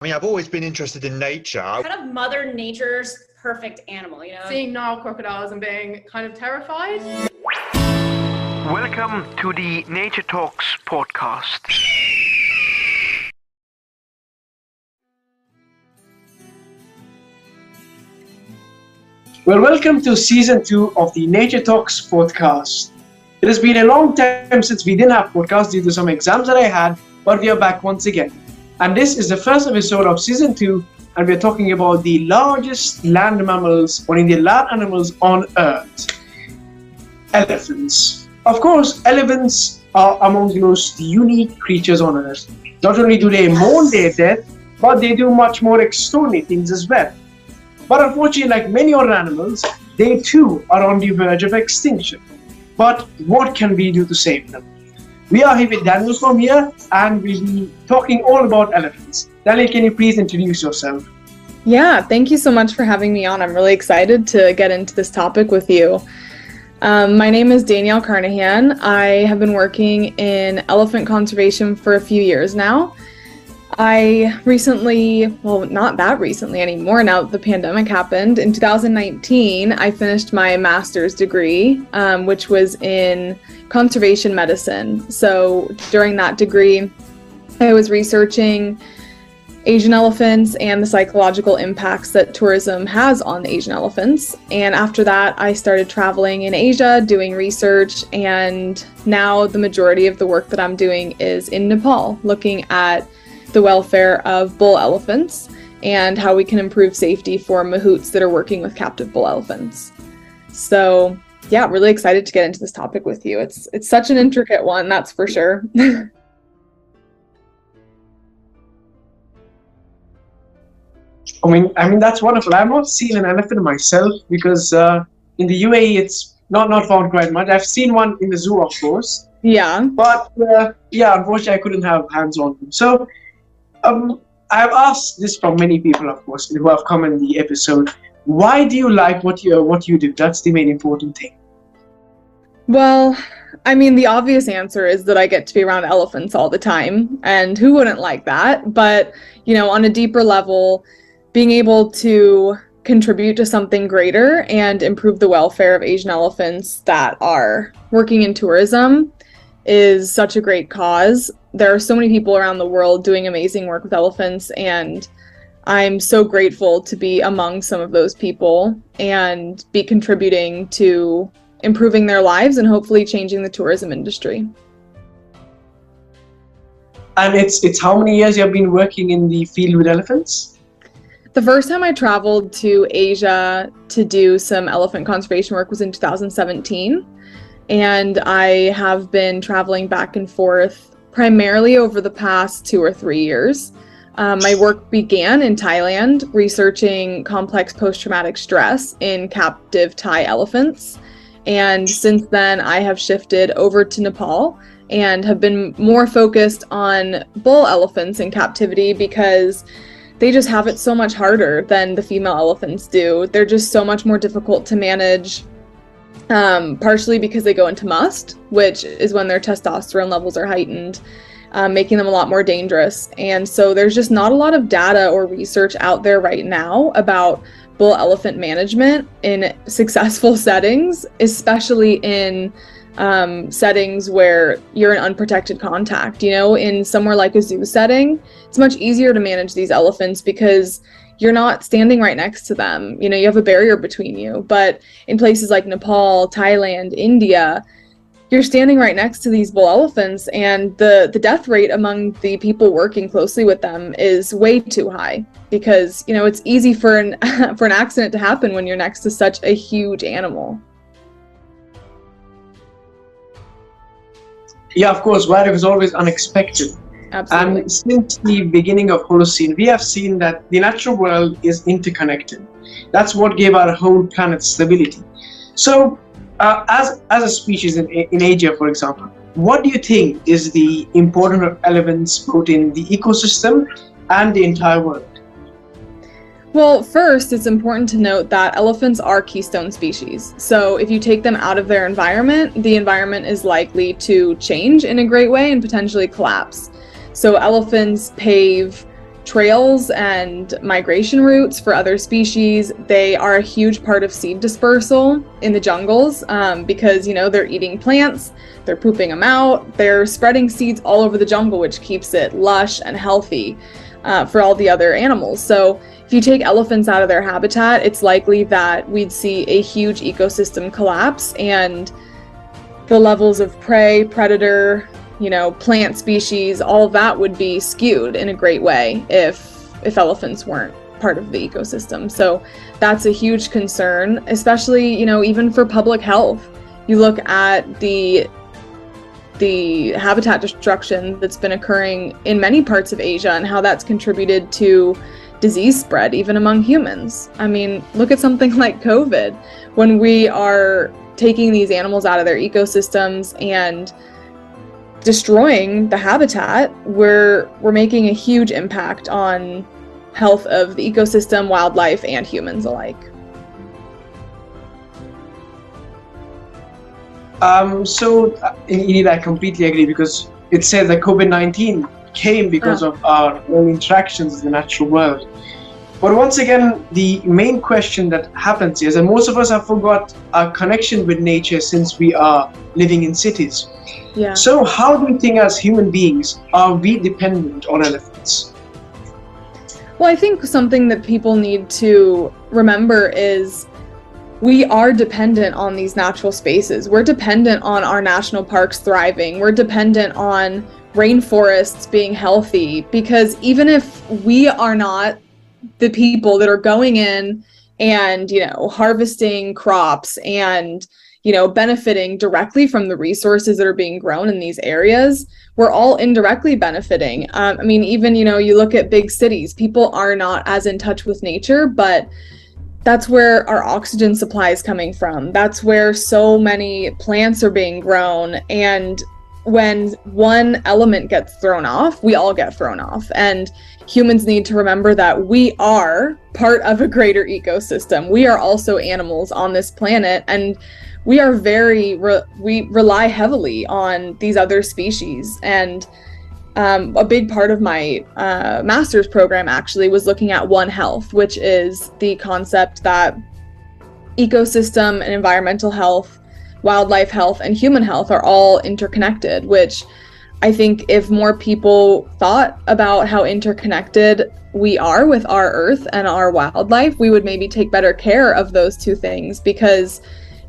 I mean, I've always been interested in nature. kind of Mother Nature's perfect animal, you know? seeing Nile crocodiles and being kind of terrified. Welcome to the Nature Talks podcast. Well, welcome to season two of the Nature Talks podcast. It has been a long time since we didn't have podcasts due to some exams that I had, but we are back once again. And this is the first episode of season two, and we're talking about the largest land mammals or Indian land animals on earth elephants. Of course, elephants are among the most unique creatures on earth. Not only do they mourn their death, but they do much more extraordinary things as well. But unfortunately, like many other animals, they too are on the verge of extinction. But what can we do to save them? We are here with Daniel from here, and we'll be talking all about elephants. Daniel, can you please introduce yourself? Yeah, thank you so much for having me on. I'm really excited to get into this topic with you. Um, my name is Danielle Carnahan. I have been working in elephant conservation for a few years now. I recently, well, not that recently anymore, now the pandemic happened. In 2019, I finished my master's degree, um, which was in conservation medicine. So during that degree, I was researching Asian elephants and the psychological impacts that tourism has on Asian elephants. And after that, I started traveling in Asia, doing research, and now the majority of the work that I'm doing is in Nepal, looking at the welfare of bull elephants and how we can improve safety for mahouts that are working with captive bull elephants. So, yeah, really excited to get into this topic with you. It's it's such an intricate one, that's for sure. I mean, I mean that's wonderful. I've not seen an elephant myself because uh, in the UAE it's not not found quite much. I've seen one in the zoo, of course, yeah. but uh, yeah, unfortunately, I couldn't have hands on them. So, um, I've asked this from many people, of course, who have come in the episode. Why do you like what you what you do? That's the main important thing. Well, I mean, the obvious answer is that I get to be around elephants all the time, and who wouldn't like that? But, you know, on a deeper level, being able to contribute to something greater and improve the welfare of Asian elephants that are working in tourism is such a great cause. There are so many people around the world doing amazing work with elephants, and I'm so grateful to be among some of those people and be contributing to improving their lives and hopefully changing the tourism industry. And it's it's how many years you've been working in the field with elephants? The first time I traveled to Asia to do some elephant conservation work was in 2017. And I have been traveling back and forth primarily over the past two or three years. Um, my work began in Thailand, researching complex post traumatic stress in captive Thai elephants. And since then, I have shifted over to Nepal and have been more focused on bull elephants in captivity because they just have it so much harder than the female elephants do. They're just so much more difficult to manage, um, partially because they go into musth, which is when their testosterone levels are heightened, um, making them a lot more dangerous. And so there's just not a lot of data or research out there right now about bull elephant management in successful settings, especially in um, settings where you're in unprotected contact. You know, in somewhere like a zoo setting, it's much easier to manage these elephants because you're not standing right next to them. You know, you have a barrier between you. But in places like Nepal, Thailand, India, you're standing right next to these bull elephants and the the death rate among the people working closely with them is way too high because you know it's easy for an for an accident to happen when you're next to such a huge animal Yeah, of course. Wildlife is always unexpected. Absolutely And since the beginning of Holocene, we have seen that the natural world is interconnected. That's what gave our whole planet stability. So, uh, as as a species in, in Asia, for example, what do you think is the important of elephants both in the ecosystem and the entire world? Well, first, it's important to note that elephants are keystone species. So, if you take them out of their environment, the environment is likely to change in a great way and potentially collapse. So, elephants pave trails and migration routes for other species. They are a huge part of seed dispersal in the jungles um, because, you know, they're eating plants, they're pooping them out, they're spreading seeds all over the jungle, which keeps it lush and healthy uh, for all the other animals. So, if you take elephants out of their habitat, it's likely that we'd see a huge ecosystem collapse and the levels of prey, predator, you know, plant species, all that would be skewed in a great way if if elephants weren't part of the ecosystem. So that's a huge concern, especially, you know, even for public health. You look at the the habitat destruction that's been occurring in many parts of Asia and how that's contributed to disease spread even among humans. I mean, look at something like COVID when we are taking these animals out of their ecosystems and destroying the habitat, we're we're making a huge impact on health of the ecosystem, wildlife, and humans alike. Um, so, uh, indeed, I completely agree because it says that COVID 19 came because of our own interactions in the natural world. But once again, the main question that happens is that most of us have forgot our connection with nature since we are living in cities. Yeah. So, how do you think, as human beings, are we dependent on elephants? Well, I think something that people need to remember is we are dependent on these natural spaces. We're dependent on our national parks thriving. We're dependent on rainforests being healthy because even if we are not the people that are going in and, you know, harvesting crops and you know, benefiting directly from the resources that are being grown in these areas, we're all indirectly benefiting. Um, I mean, even, you know, you look at big cities, people are not as in touch with nature, but that's where our oxygen supply is coming from. That's where so many plants are being grown. And when one element gets thrown off, we all get thrown off. And humans need to remember that we are part of a greater ecosystem. We are also animals on this planet. And we are very re- we rely heavily on these other species and um, a big part of my uh, master's program actually was looking at one health which is the concept that ecosystem and environmental health wildlife health and human health are all interconnected which i think if more people thought about how interconnected we are with our earth and our wildlife we would maybe take better care of those two things because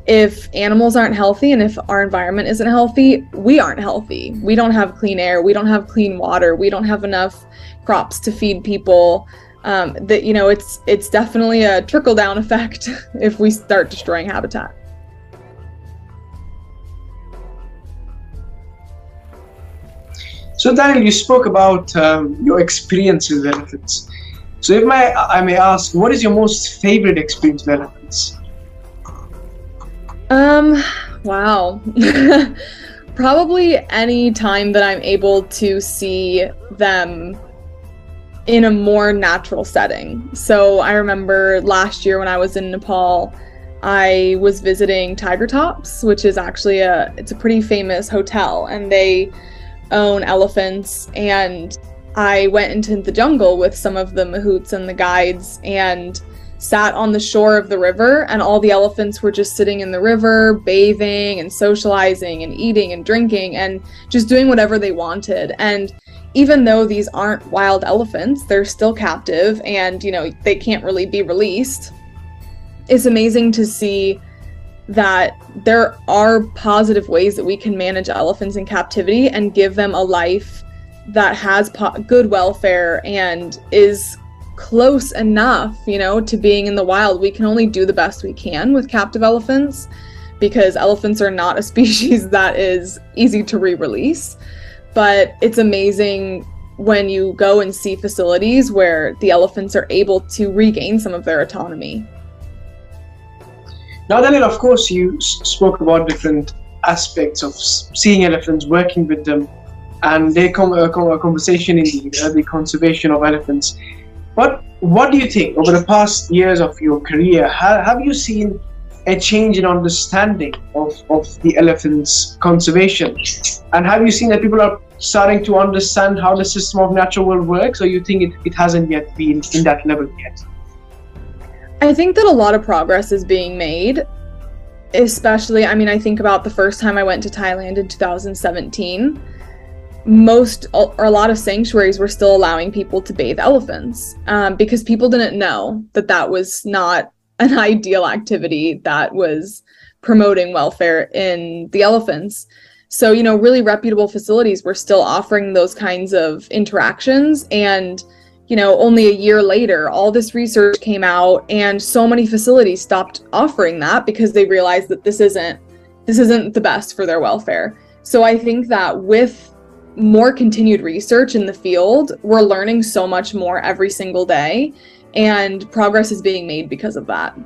if animals aren't healthy and if our environment isn't healthy, we aren't healthy. We don't have clean air, we don't have clean water, we don't have enough crops to feed people. Um, that you know, it's it's definitely a trickle down effect if we start destroying habitat. So, Daniel, you spoke about um, your experiences with elephants. So, if my, I may ask, what is your most favorite experience with elephants? Um, wow. Probably any time that I'm able to see them in a more natural setting. So I remember last year when I was in Nepal, I was visiting Tiger Tops, which is actually a it's a pretty famous hotel and they own elephants and I went into the jungle with some of the mahouts and the guides and sat on the shore of the river, and all the elephants were just sitting in the river, bathing and socializing and eating and drinking and just doing whatever they wanted. And even though these aren't wild elephants, they're still captive and, you know, they can't really be released. It's amazing to see that there are positive ways that we can manage elephants in captivity and give them a life that has po- good welfare and is close enough, you know, to being in the wild. We can only do the best we can with captive elephants because elephants are not a species that is easy to re release. But it's amazing when you go and see facilities where the elephants are able to regain some of their autonomy. Now, Daniel, of course, you spoke about different aspects of seeing elephants, working with them, and their com- uh, conversation in the, uh, the conservation of elephants. But what do you think over the past years of your career? Ha- have you seen a change in understanding of, of the elephant's conservation? And have you seen that people are starting to understand how the system of natural world works, or you think it, it hasn't yet been in that level yet? I think that a lot of progress is being made. Especially, I mean, I think about the first time I went to Thailand in 2017. Most or a lot of sanctuaries were still allowing people to bathe elephants um, because people didn't know that that was not an ideal activity that was promoting welfare in the elephants. So, you know, really reputable facilities were still offering those kinds of interactions. And, you know, only a year later, all this research came out and so many facilities stopped offering that because they realized that this isn't this isn't the best for their welfare. So I think that with more continued research in the field, we're learning so much more every single day and progress is being made because of that.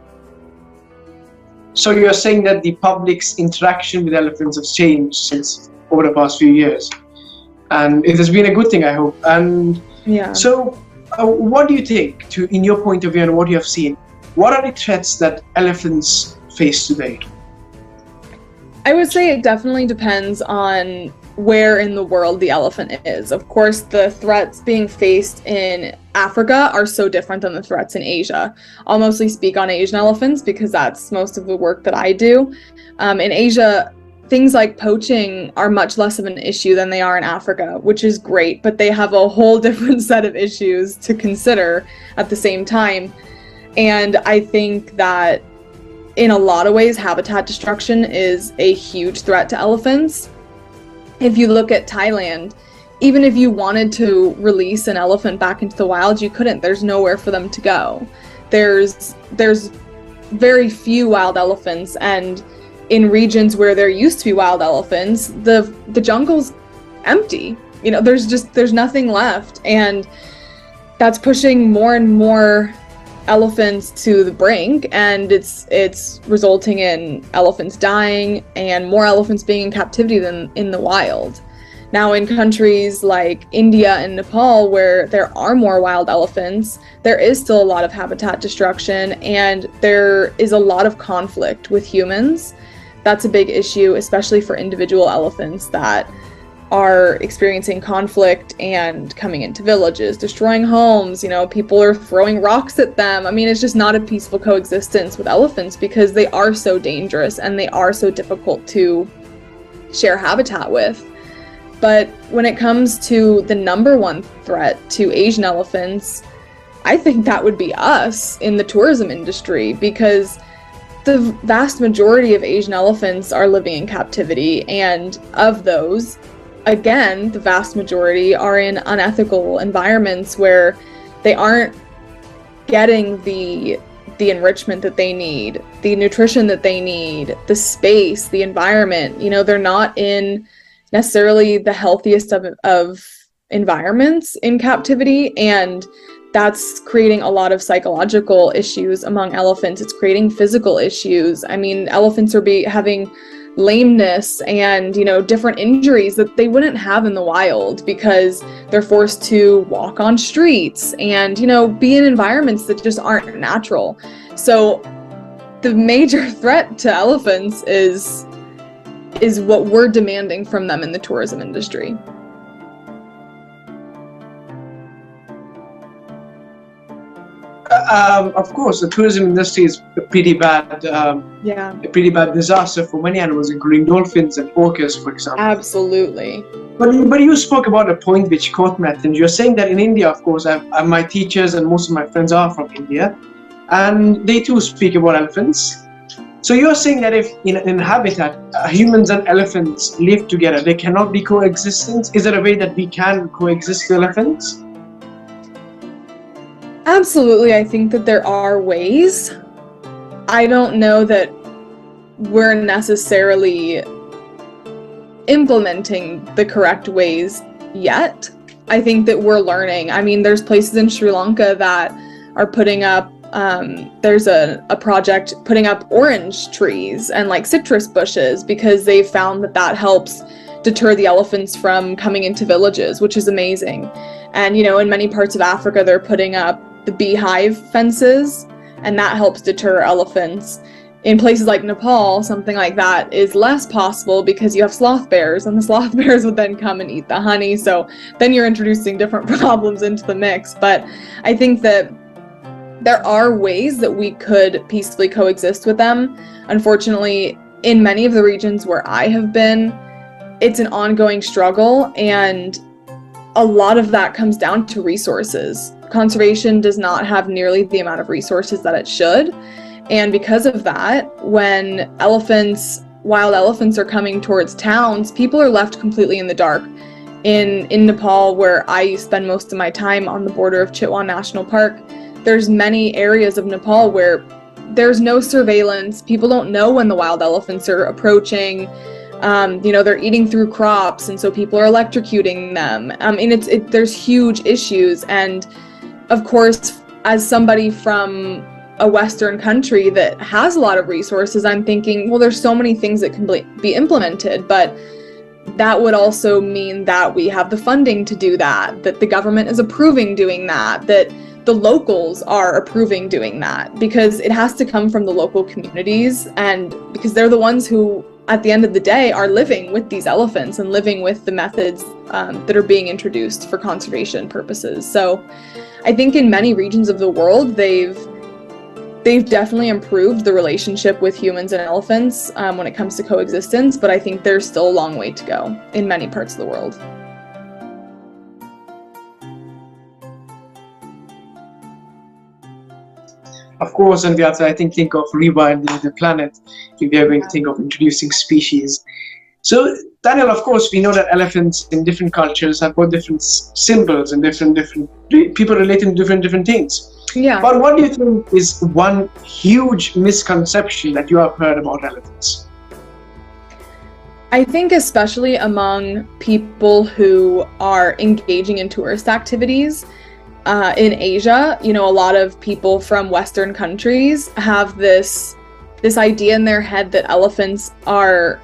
So you're saying that the public's interaction with elephants has changed since over the past few years, and it has been a good thing, I hope. And Yeah. so, uh, what do you think, to in your point of view and what you have seen, what are the threats that elephants face today? I would say it definitely depends on where in the world the elephant is. Of course, the threats being faced in Africa are so different than the threats in Asia. I'll mostly speak on Asian elephants because that's most of the work that I do. Um, in Asia, things like poaching are much less of an issue than they are in Africa, which is great, but they have a whole different set of issues to consider at the same time. And I think that in a lot of ways, habitat destruction is a huge threat to elephants. If you look at Thailand, even if you wanted to release an elephant back into the wild, you couldn't. There's nowhere for them to go. There's there's very few wild elephants and in regions where there used to be wild elephants, the the jungle's empty. You know, there's just there's nothing left and that's pushing more and more elephants to the brink and it's it's resulting in elephants dying and more elephants being in captivity than in the wild. Now in countries like India and Nepal where there are more wild elephants, there is still a lot of habitat destruction and there is a lot of conflict with humans. That's a big issue especially for individual elephants that are experiencing conflict and coming into villages, destroying homes. You know, people are throwing rocks at them. I mean, it's just not a peaceful coexistence with elephants because they are so dangerous and they are so difficult to share habitat with. But when it comes to the number one threat to Asian elephants, I think that would be us in the tourism industry because the vast majority of Asian elephants are living in captivity, and of those, again, the vast majority are in unethical environments where they aren't getting the the enrichment that they need, the nutrition that they need, the space, the environment. You know, they're not in necessarily the healthiest of, of environments in captivity and that's creating a lot of psychological issues among elephants. It's creating physical issues. I mean elephants are be having lameness and you know different injuries that they wouldn't have in the wild because they're forced to walk on streets and you know be in environments that just aren't natural. So the major threat to elephants is is what we're demanding from them in the tourism industry Um, of course, the tourism industry is a pretty bad, um, yeah a pretty bad disaster for many animals, including dolphins and orcas, for example. absolutely But, but you spoke about a point which caught my attention. You're saying that in India, of course, I've, uh, my teachers and most of my friends are from India, and they too speak about elephants. So you're saying that if in, in habitat, uh, humans and elephants live together, they cannot be coexistence? Is there a way that we can coexist with elephants? Absolutely, I think that there are ways. I don't know that we're necessarily implementing the correct ways yet. I think that we're learning. I mean, there's places in Sri Lanka that are putting up, um, there's a, a project putting up orange trees and like citrus bushes because they found that that helps deter the elephants from coming into villages, which is amazing. And, you know, in many parts of Africa, they're putting up the beehive fences, and that helps deter elephants. in places like Nepal, something like that is less possible because you have sloth bears, and the sloth bears would then come and eat the honey. So then you're introducing different problems into the mix. But I think that there are ways that we could peacefully coexist with them. Unfortunately, in many of the regions where I have been, it's an ongoing struggle, and a lot of that comes down to resources. Conservation does not have nearly the amount of resources that it should. And because of that, when elephants, wild elephants are coming towards towns, people are left completely in the dark. In in Nepal, where I spend most of my time on the border of Chitwan National Park, there's many areas of Nepal where there's no surveillance. People don't know when the wild elephants are approaching. Um, you know, they're eating through crops, and so people are electrocuting them. I mean, it's it, there's huge issues, and of course, as somebody from a Western country that has a lot of resources, I'm thinking, well, there's so many things that can be implemented, but that would also mean that we have the funding to do that, that the government is approving doing that, that the locals are approving doing that, because it has to come from the local communities and because they're the ones who, at the end of the day, are living with these elephants and living with the methods um, that are being introduced for conservation purposes. So I think in many regions of the world, they've they've definitely improved the relationship with humans and elephants um, when it comes to coexistence, but I think there's still a long way to go in many parts of the world. Of course, we have to, I think, think of rewilding the planet if we are going to think of introducing species. So, Daniel, of course, we know that elephants in different cultures have got different symbols and different different people relating to different different things. Yeah. But what do you think is one huge misconception that you have heard about elephants? I think, especially among people who are engaging in tourist activities uh, in Asia, you know, a lot of people from Western countries have this this idea in their head that elephants are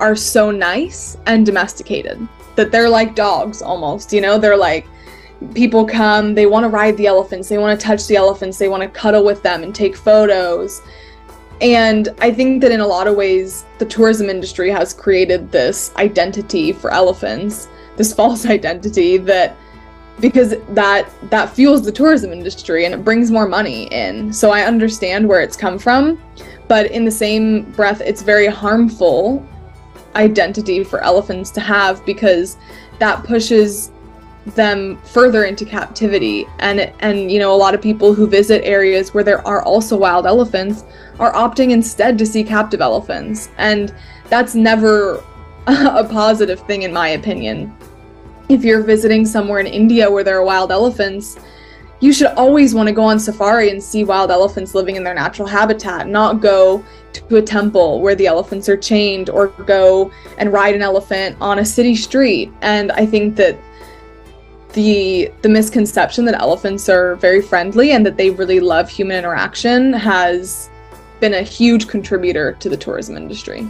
are so nice and domesticated that they're like dogs almost. You know, they're like people come, they want to ride the elephants, they want to touch the elephants, they want to cuddle with them and take photos. And I think that in a lot of ways, the tourism industry has created this identity for elephants, this false identity that because that that fuels the tourism industry and it brings more money in. So I understand where it's come from, but in the same breath it's very harmful identity for elephants to have because that pushes them further into captivity. And and you know a lot of people who visit areas where there are also wild elephants are opting instead to see captive elephants. And that's never a positive thing in my opinion. If you're visiting somewhere in India where there are wild elephants you should always want to go on safari and see wild elephants living in their natural habitat not go to a temple where the elephants are chained or go and ride an elephant on a city street and i think that the the misconception that elephants are very friendly and that they really love human interaction has been a huge contributor to the tourism industry.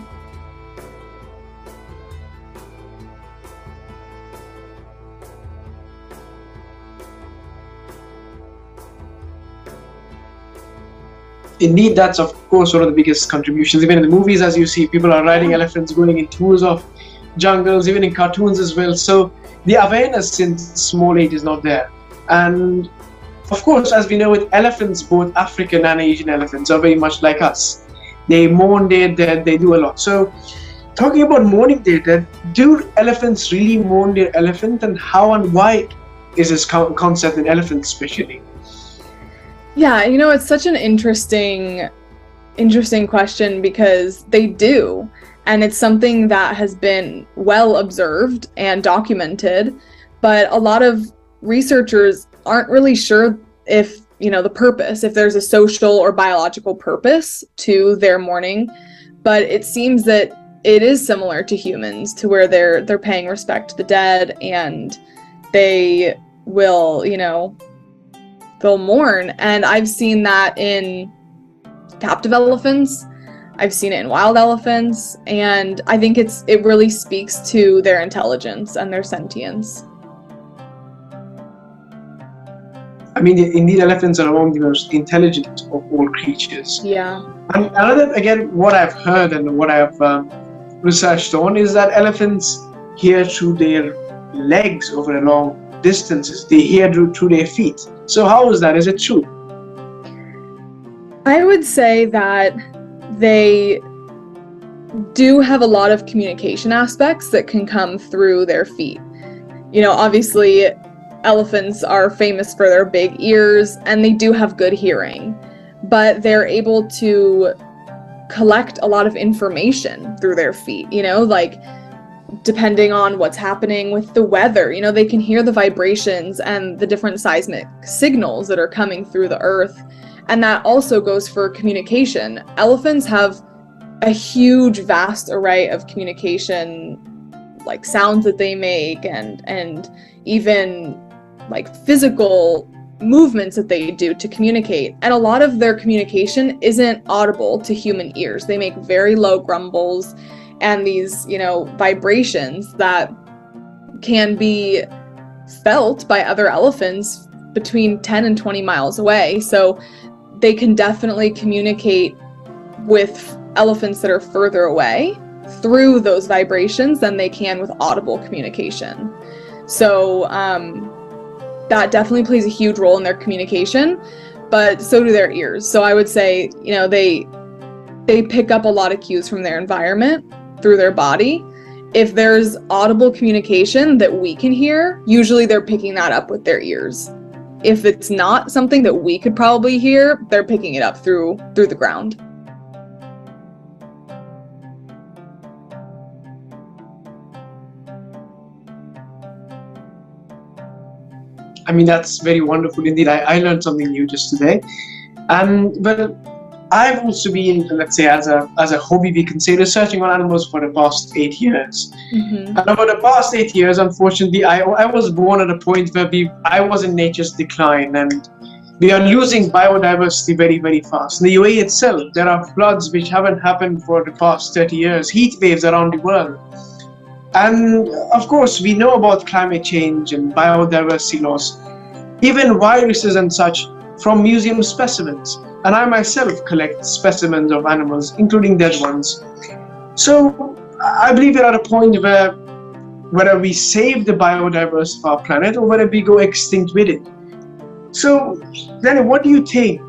Indeed, that's of course one of the biggest contributions. Even in the movies, as you see, people are riding mm-hmm. elephants, going in tours of jungles, even in cartoons as well. So the awareness since small age is not there. And of course, as we know with elephants, both African and Asian elephants are very much like us. They mourn their dead, they do a lot. So, talking about mourning their dead, do elephants really mourn their elephant, and how and why is this concept in elephants, especially? Yeah, you know, it's such an interesting, interesting question because they do. And it's something that has been well observed and documented. But a lot of researchers aren't really sure if you know the purpose if there's a social or biological purpose to their mourning. But it seems that it is similar to humans to where they're they're paying respect to the dead and they will you know they'll mourn and i've seen that in captive elephants I've seen it in wild elephants, and I think it's it really speaks to their intelligence and their sentience. I mean, indeed, elephants are among the most intelligent of all creatures. Yeah. And another, again, what I've heard and what I've um, researched on is that elephants hear through their legs over a long distances. They hear through, through their feet. So how is that? Is it true? I would say that they do have a lot of communication aspects that can come through their feet. You know, obviously, elephants are famous for their big ears and they do have good hearing, but they're able to collect a lot of information through their feet, you know, like depending on what's happening with the weather. You know, they can hear the vibrations and the different seismic signals that are coming through the earth. And that also goes for communication. Elephants have a huge, vast array of communication, like sounds that they make and and even like physical movements that they do to communicate. And a lot of their communication isn't audible to human ears. They make very low grumbles and these, you know, vibrations that can be felt by other elephants between 10 and 20 miles away. So they can definitely communicate with elephants that are further away through those vibrations than they can with audible communication. So um, that definitely plays a huge role in their communication, but so do their ears. So I would say, you know, they they pick up a lot of cues from their environment through their body. If there's audible communication that we can hear, usually they're picking that up with their ears. If it's not something that we could probably hear, they're picking it up through through the ground. I mean, that's very wonderful indeed. I, I learned something new just today. And well, I've also been, let's say, as a as a hobby, we can say, researching on animals for the past eight years. Mm-hmm. And over the past eight years, unfortunately, I, I was born at a point where we I was in nature's decline, and we are losing biodiversity very, very fast. In the UAE itself, there are floods which haven't happened for the past 30 years, heat waves around the world. And of course, we know about climate change and biodiversity loss, even viruses and such from museum specimens. And I myself collect specimens of animals, including dead ones. So I believe we're at a point where whether we save the biodiversity of our planet or whether we go extinct with it. So then what do you think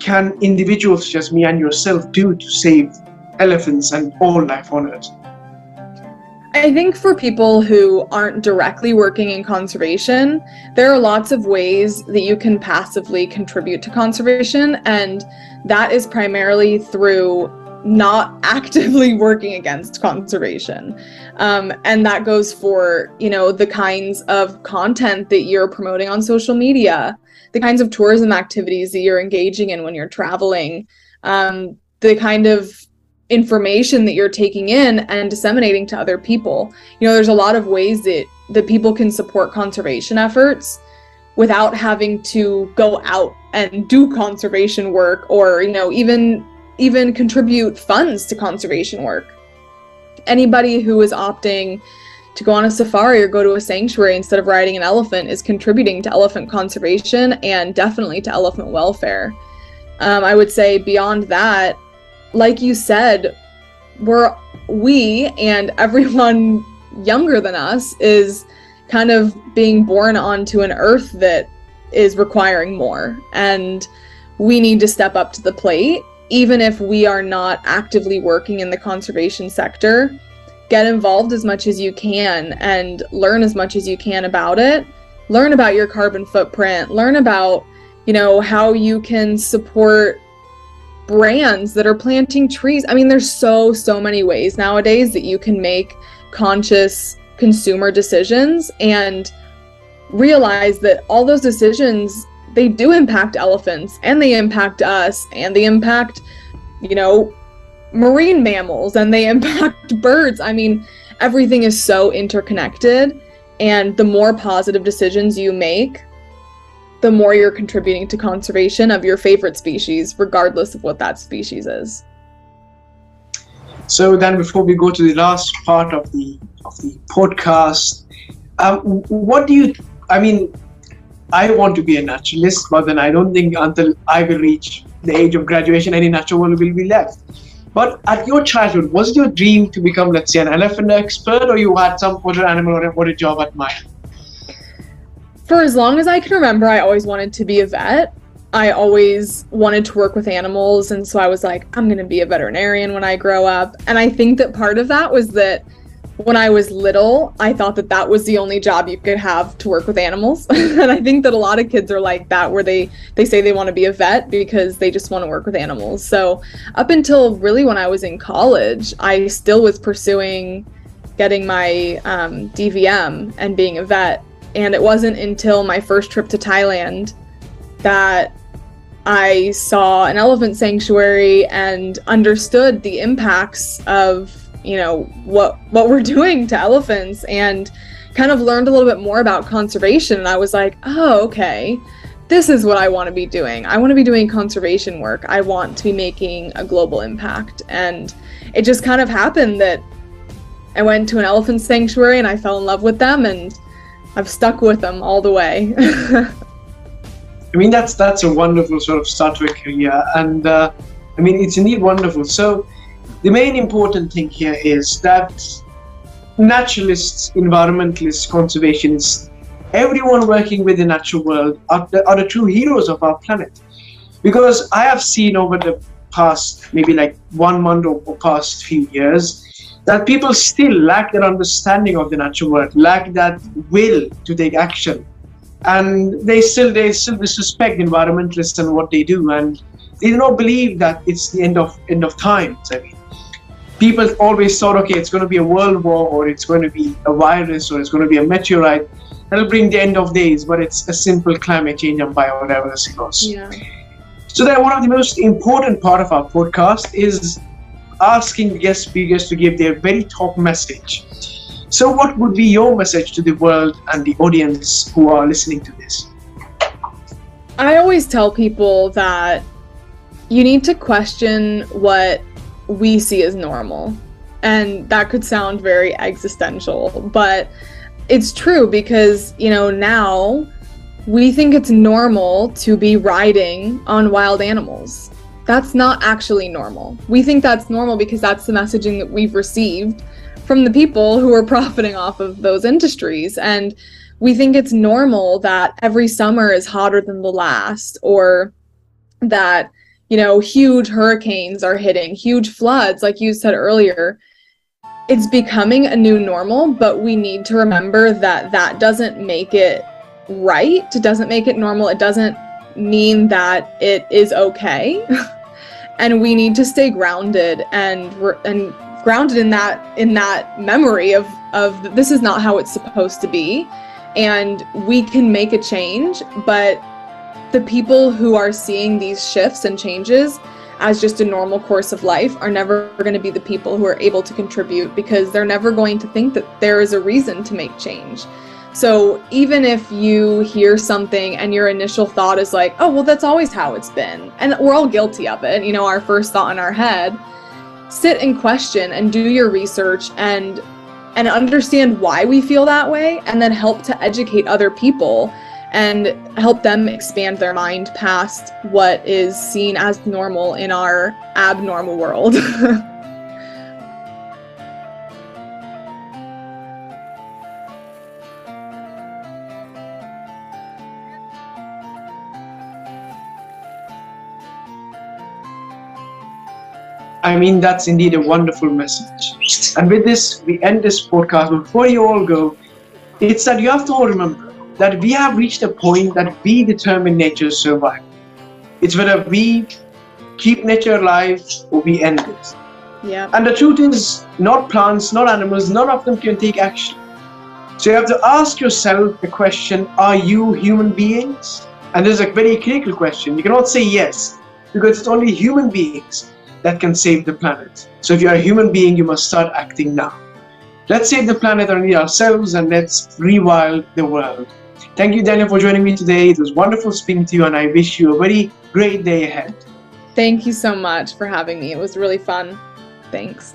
can individuals as me and yourself do to save elephants and all life on Earth? I think for people who aren't directly working in conservation, there are lots of ways that you can passively contribute to conservation, and that is primarily through not actively working against conservation. Um, and that goes for, you know, the kinds of content that you're promoting on social media, the kinds of tourism activities that you're engaging in when you're traveling, um, the kind of information that you're taking in and disseminating to other people. You know, there's a lot of ways that that people can support conservation efforts without having to go out and do conservation work or, you know, even even contribute funds to conservation work. Anybody who is opting to go on a safari or go to a sanctuary instead of riding an elephant is contributing to elephant conservation and definitely to elephant welfare. Um, I would say beyond that, like you said, we're we and everyone younger than us is kind of being born onto an earth that is requiring more. And we need to step up to the plate even if we are not actively working in the conservation sector. Get involved as much as you can and learn as much as you can about it. Learn about your carbon footprint. Learn about you know how you can support brands that are planting trees. I mean, there's so, so many ways nowadays that you can make conscious consumer decisions and realize that all those decisions they do impact elephants and they impact us and they impact you know marine mammals and they impact birds i mean everything is so interconnected and the more positive decisions you make the more you're contributing to conservation of your favorite species, regardless of what that species is. So then, before we go to the last part of the of the podcast, um, what do you? I mean, I want to be a naturalist, but then I don't think until I will reach the age of graduation, any natural will be left. But at your childhood, was it your dream to become, let's say, an elephant expert, or you had some other animal or a job at mind? For as long as I can remember, I always wanted to be a vet. I always wanted to work with animals, and so I was like, I'm going to be a veterinarian when I grow up. And I think that part of that was that when I was little, I thought that that was the only job you could have to work with animals. and I think that a lot of kids are like that where they they say they want to be a vet because they just want to work with animals. So, up until really when I was in college, I still was pursuing getting my um, DVM and being a vet. And it wasn't until my first trip to Thailand that I saw an elephant sanctuary and understood the impacts of you know what what we're doing to elephants and kind of learned a little bit more about conservation and I was like, "Oh, okay. This is what I want to be doing. I want to be doing conservation work. I want to be making a global impact." And it just kind of happened that I went to an elephant sanctuary and I fell in love with them and I've stuck with them all the way. I mean, that's that's a wonderful sort of start to a career, and uh, I mean, it's indeed wonderful. So, the main important thing here is that naturalists, environmentalists, conservationists, everyone working with the natural world are the, are the true heroes of our planet. Because I have seen over the past maybe like one month or, or past few years that people still lack that understanding of the natural world, lack that will to take action. And they still they still disrespect environmentalists and what they do and they do not believe that it's the end of end of times. I mean people always thought okay it's going to be a world war or it's going to be a virus or it's going to be a meteorite. That'll bring the end of days but it's a simple climate change and biodiversity loss. Yeah. so then one of the most important part of our podcast is asking guest speakers to give their very top message so, what would be your message to the world and the audience who are listening to this? I always tell people that you need to question what we see as normal. And that could sound very existential, but it's true because, you know, now we think it's normal to be riding on wild animals. That's not actually normal. We think that's normal because that's the messaging that we've received from the people who are profiting off of those industries. And we think it's normal that every summer is hotter than the last, or that, you know, huge hurricanes are hitting, huge floods, like you said earlier. It's becoming a new normal, but we need to remember that that doesn't make it right. It doesn't make it normal. It doesn't mean that it is okay. and we need to stay grounded and and grounded in that in that memory of of this is not how it's supposed to be and we can make a change but the people who are seeing these shifts and changes as just a normal course of life are never going to be the people who are able to contribute because they're never going to think that there is a reason to make change. So even if you hear something and your initial thought is like, oh, well, that's always how it's been, and we're all guilty of it, you know, our first thought in our head, sit and question and do your research and and understand why we feel that way and then help to educate other people and help them expand their mind past what is seen as normal in our abnormal world. I mean, that's indeed a wonderful message. And with this, we end this podcast. Before you all go, it's that you have to all remember that we have reached a point that we determine nature's survival. It's whether we keep nature alive or we end it. Yeah. And the truth is, not plants, not animals, none of them can take action. So you have to ask yourself the question Are you human beings? And this is a very critical question. You cannot say yes, because it's only human beings that can save the planet. So if you're a human being, you must start acting now. Let's save the planet and ourselves and let's rewild the world. Thank you, Daniel, for joining me today. It was wonderful speaking to you, and I wish you a very great day ahead. Thank you so much for having me. It was really fun. Thanks.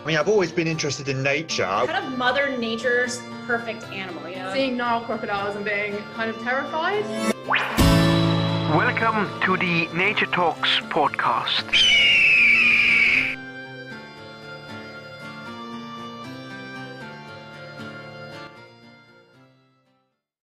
I mean, I've always been interested in nature. Kind of Mother Nature's perfect animal, you know? Seeing Nile crocodiles and being kind of terrified. Welcome to the Nature Talks podcast.